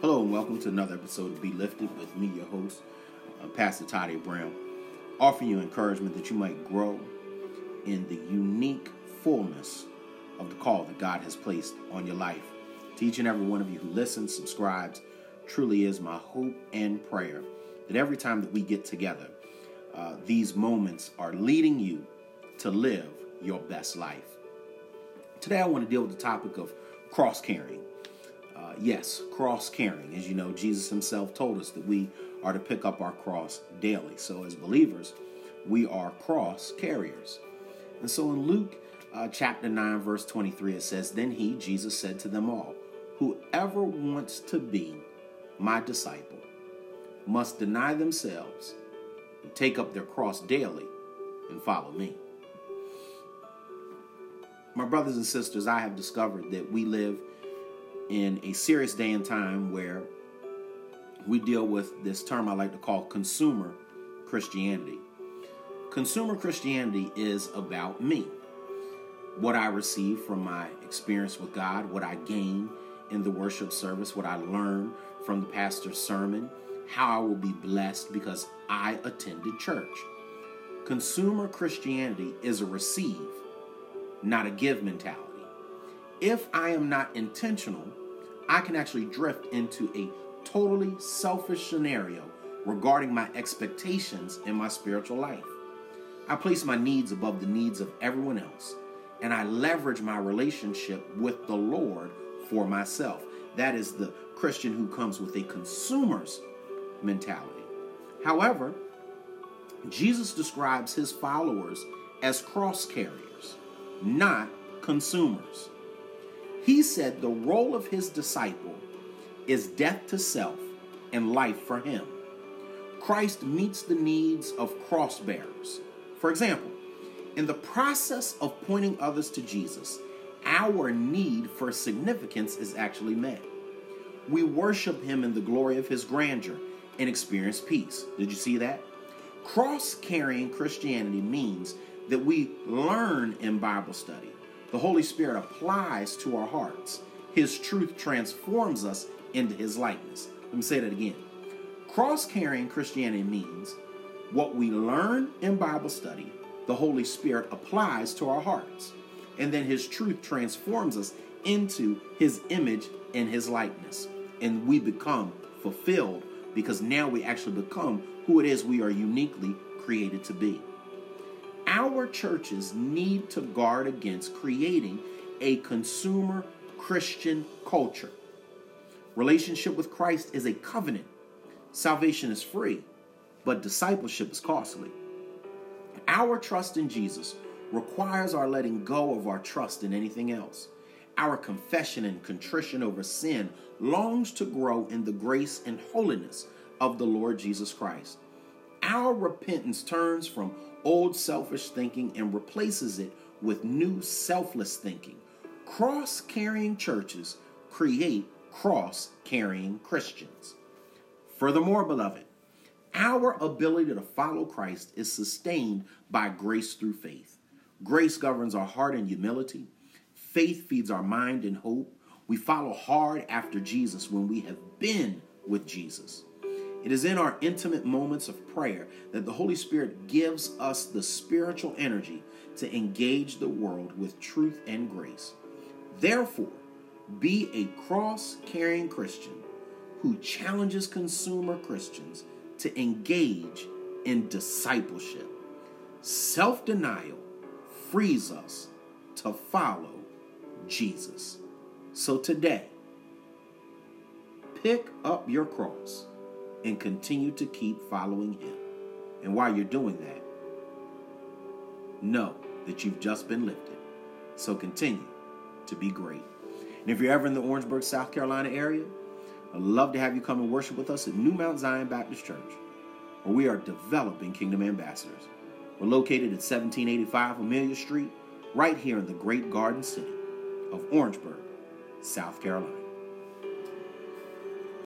Hello and welcome to another episode of Be Lifted with me, your host, uh, Pastor Toddy Brown, offering you encouragement that you might grow in the unique fullness of the call that God has placed on your life. To each and every one of you who listens, subscribes, truly is my hope and prayer that every time that we get together, uh, these moments are leading you to live your best life. Today, I want to deal with the topic of cross carrying. Yes, cross carrying. As you know, Jesus himself told us that we are to pick up our cross daily. So, as believers, we are cross carriers. And so, in Luke uh, chapter 9, verse 23, it says, Then he, Jesus, said to them all, Whoever wants to be my disciple must deny themselves and take up their cross daily and follow me. My brothers and sisters, I have discovered that we live in a serious day and time where we deal with this term I like to call consumer Christianity. Consumer Christianity is about me. What I receive from my experience with God, what I gain in the worship service, what I learn from the pastor's sermon, how I will be blessed because I attended church. Consumer Christianity is a receive, not a give mentality. If I am not intentional I can actually drift into a totally selfish scenario regarding my expectations in my spiritual life. I place my needs above the needs of everyone else, and I leverage my relationship with the Lord for myself. That is the Christian who comes with a consumer's mentality. However, Jesus describes his followers as cross carriers, not consumers. He said the role of his disciple is death to self and life for him. Christ meets the needs of cross bearers. For example, in the process of pointing others to Jesus, our need for significance is actually met. We worship him in the glory of his grandeur and experience peace. Did you see that? Cross carrying Christianity means that we learn in Bible study the Holy Spirit applies to our hearts. His truth transforms us into His likeness. Let me say that again. Cross carrying Christianity means what we learn in Bible study, the Holy Spirit applies to our hearts. And then His truth transforms us into His image and His likeness. And we become fulfilled because now we actually become who it is we are uniquely created to be. Our churches need to guard against creating a consumer Christian culture. Relationship with Christ is a covenant. Salvation is free, but discipleship is costly. Our trust in Jesus requires our letting go of our trust in anything else. Our confession and contrition over sin longs to grow in the grace and holiness of the Lord Jesus Christ. Our repentance turns from old selfish thinking and replaces it with new selfless thinking. Cross carrying churches create cross carrying Christians. Furthermore, beloved, our ability to follow Christ is sustained by grace through faith. Grace governs our heart in humility. Faith feeds our mind in hope. We follow hard after Jesus when we have been with Jesus. It is in our intimate moments of prayer that the Holy Spirit gives us the spiritual energy to engage the world with truth and grace. Therefore, be a cross carrying Christian who challenges consumer Christians to engage in discipleship. Self denial frees us to follow Jesus. So today, pick up your cross and continue to keep following Him. And while you're doing that, know that you've just been lifted. So continue to be great. And if you're ever in the Orangeburg, South Carolina area, I'd love to have you come and worship with us at New Mount Zion Baptist Church, where we are developing kingdom ambassadors. We're located at 1785 Amelia Street, right here in the great garden city of Orangeburg, South Carolina.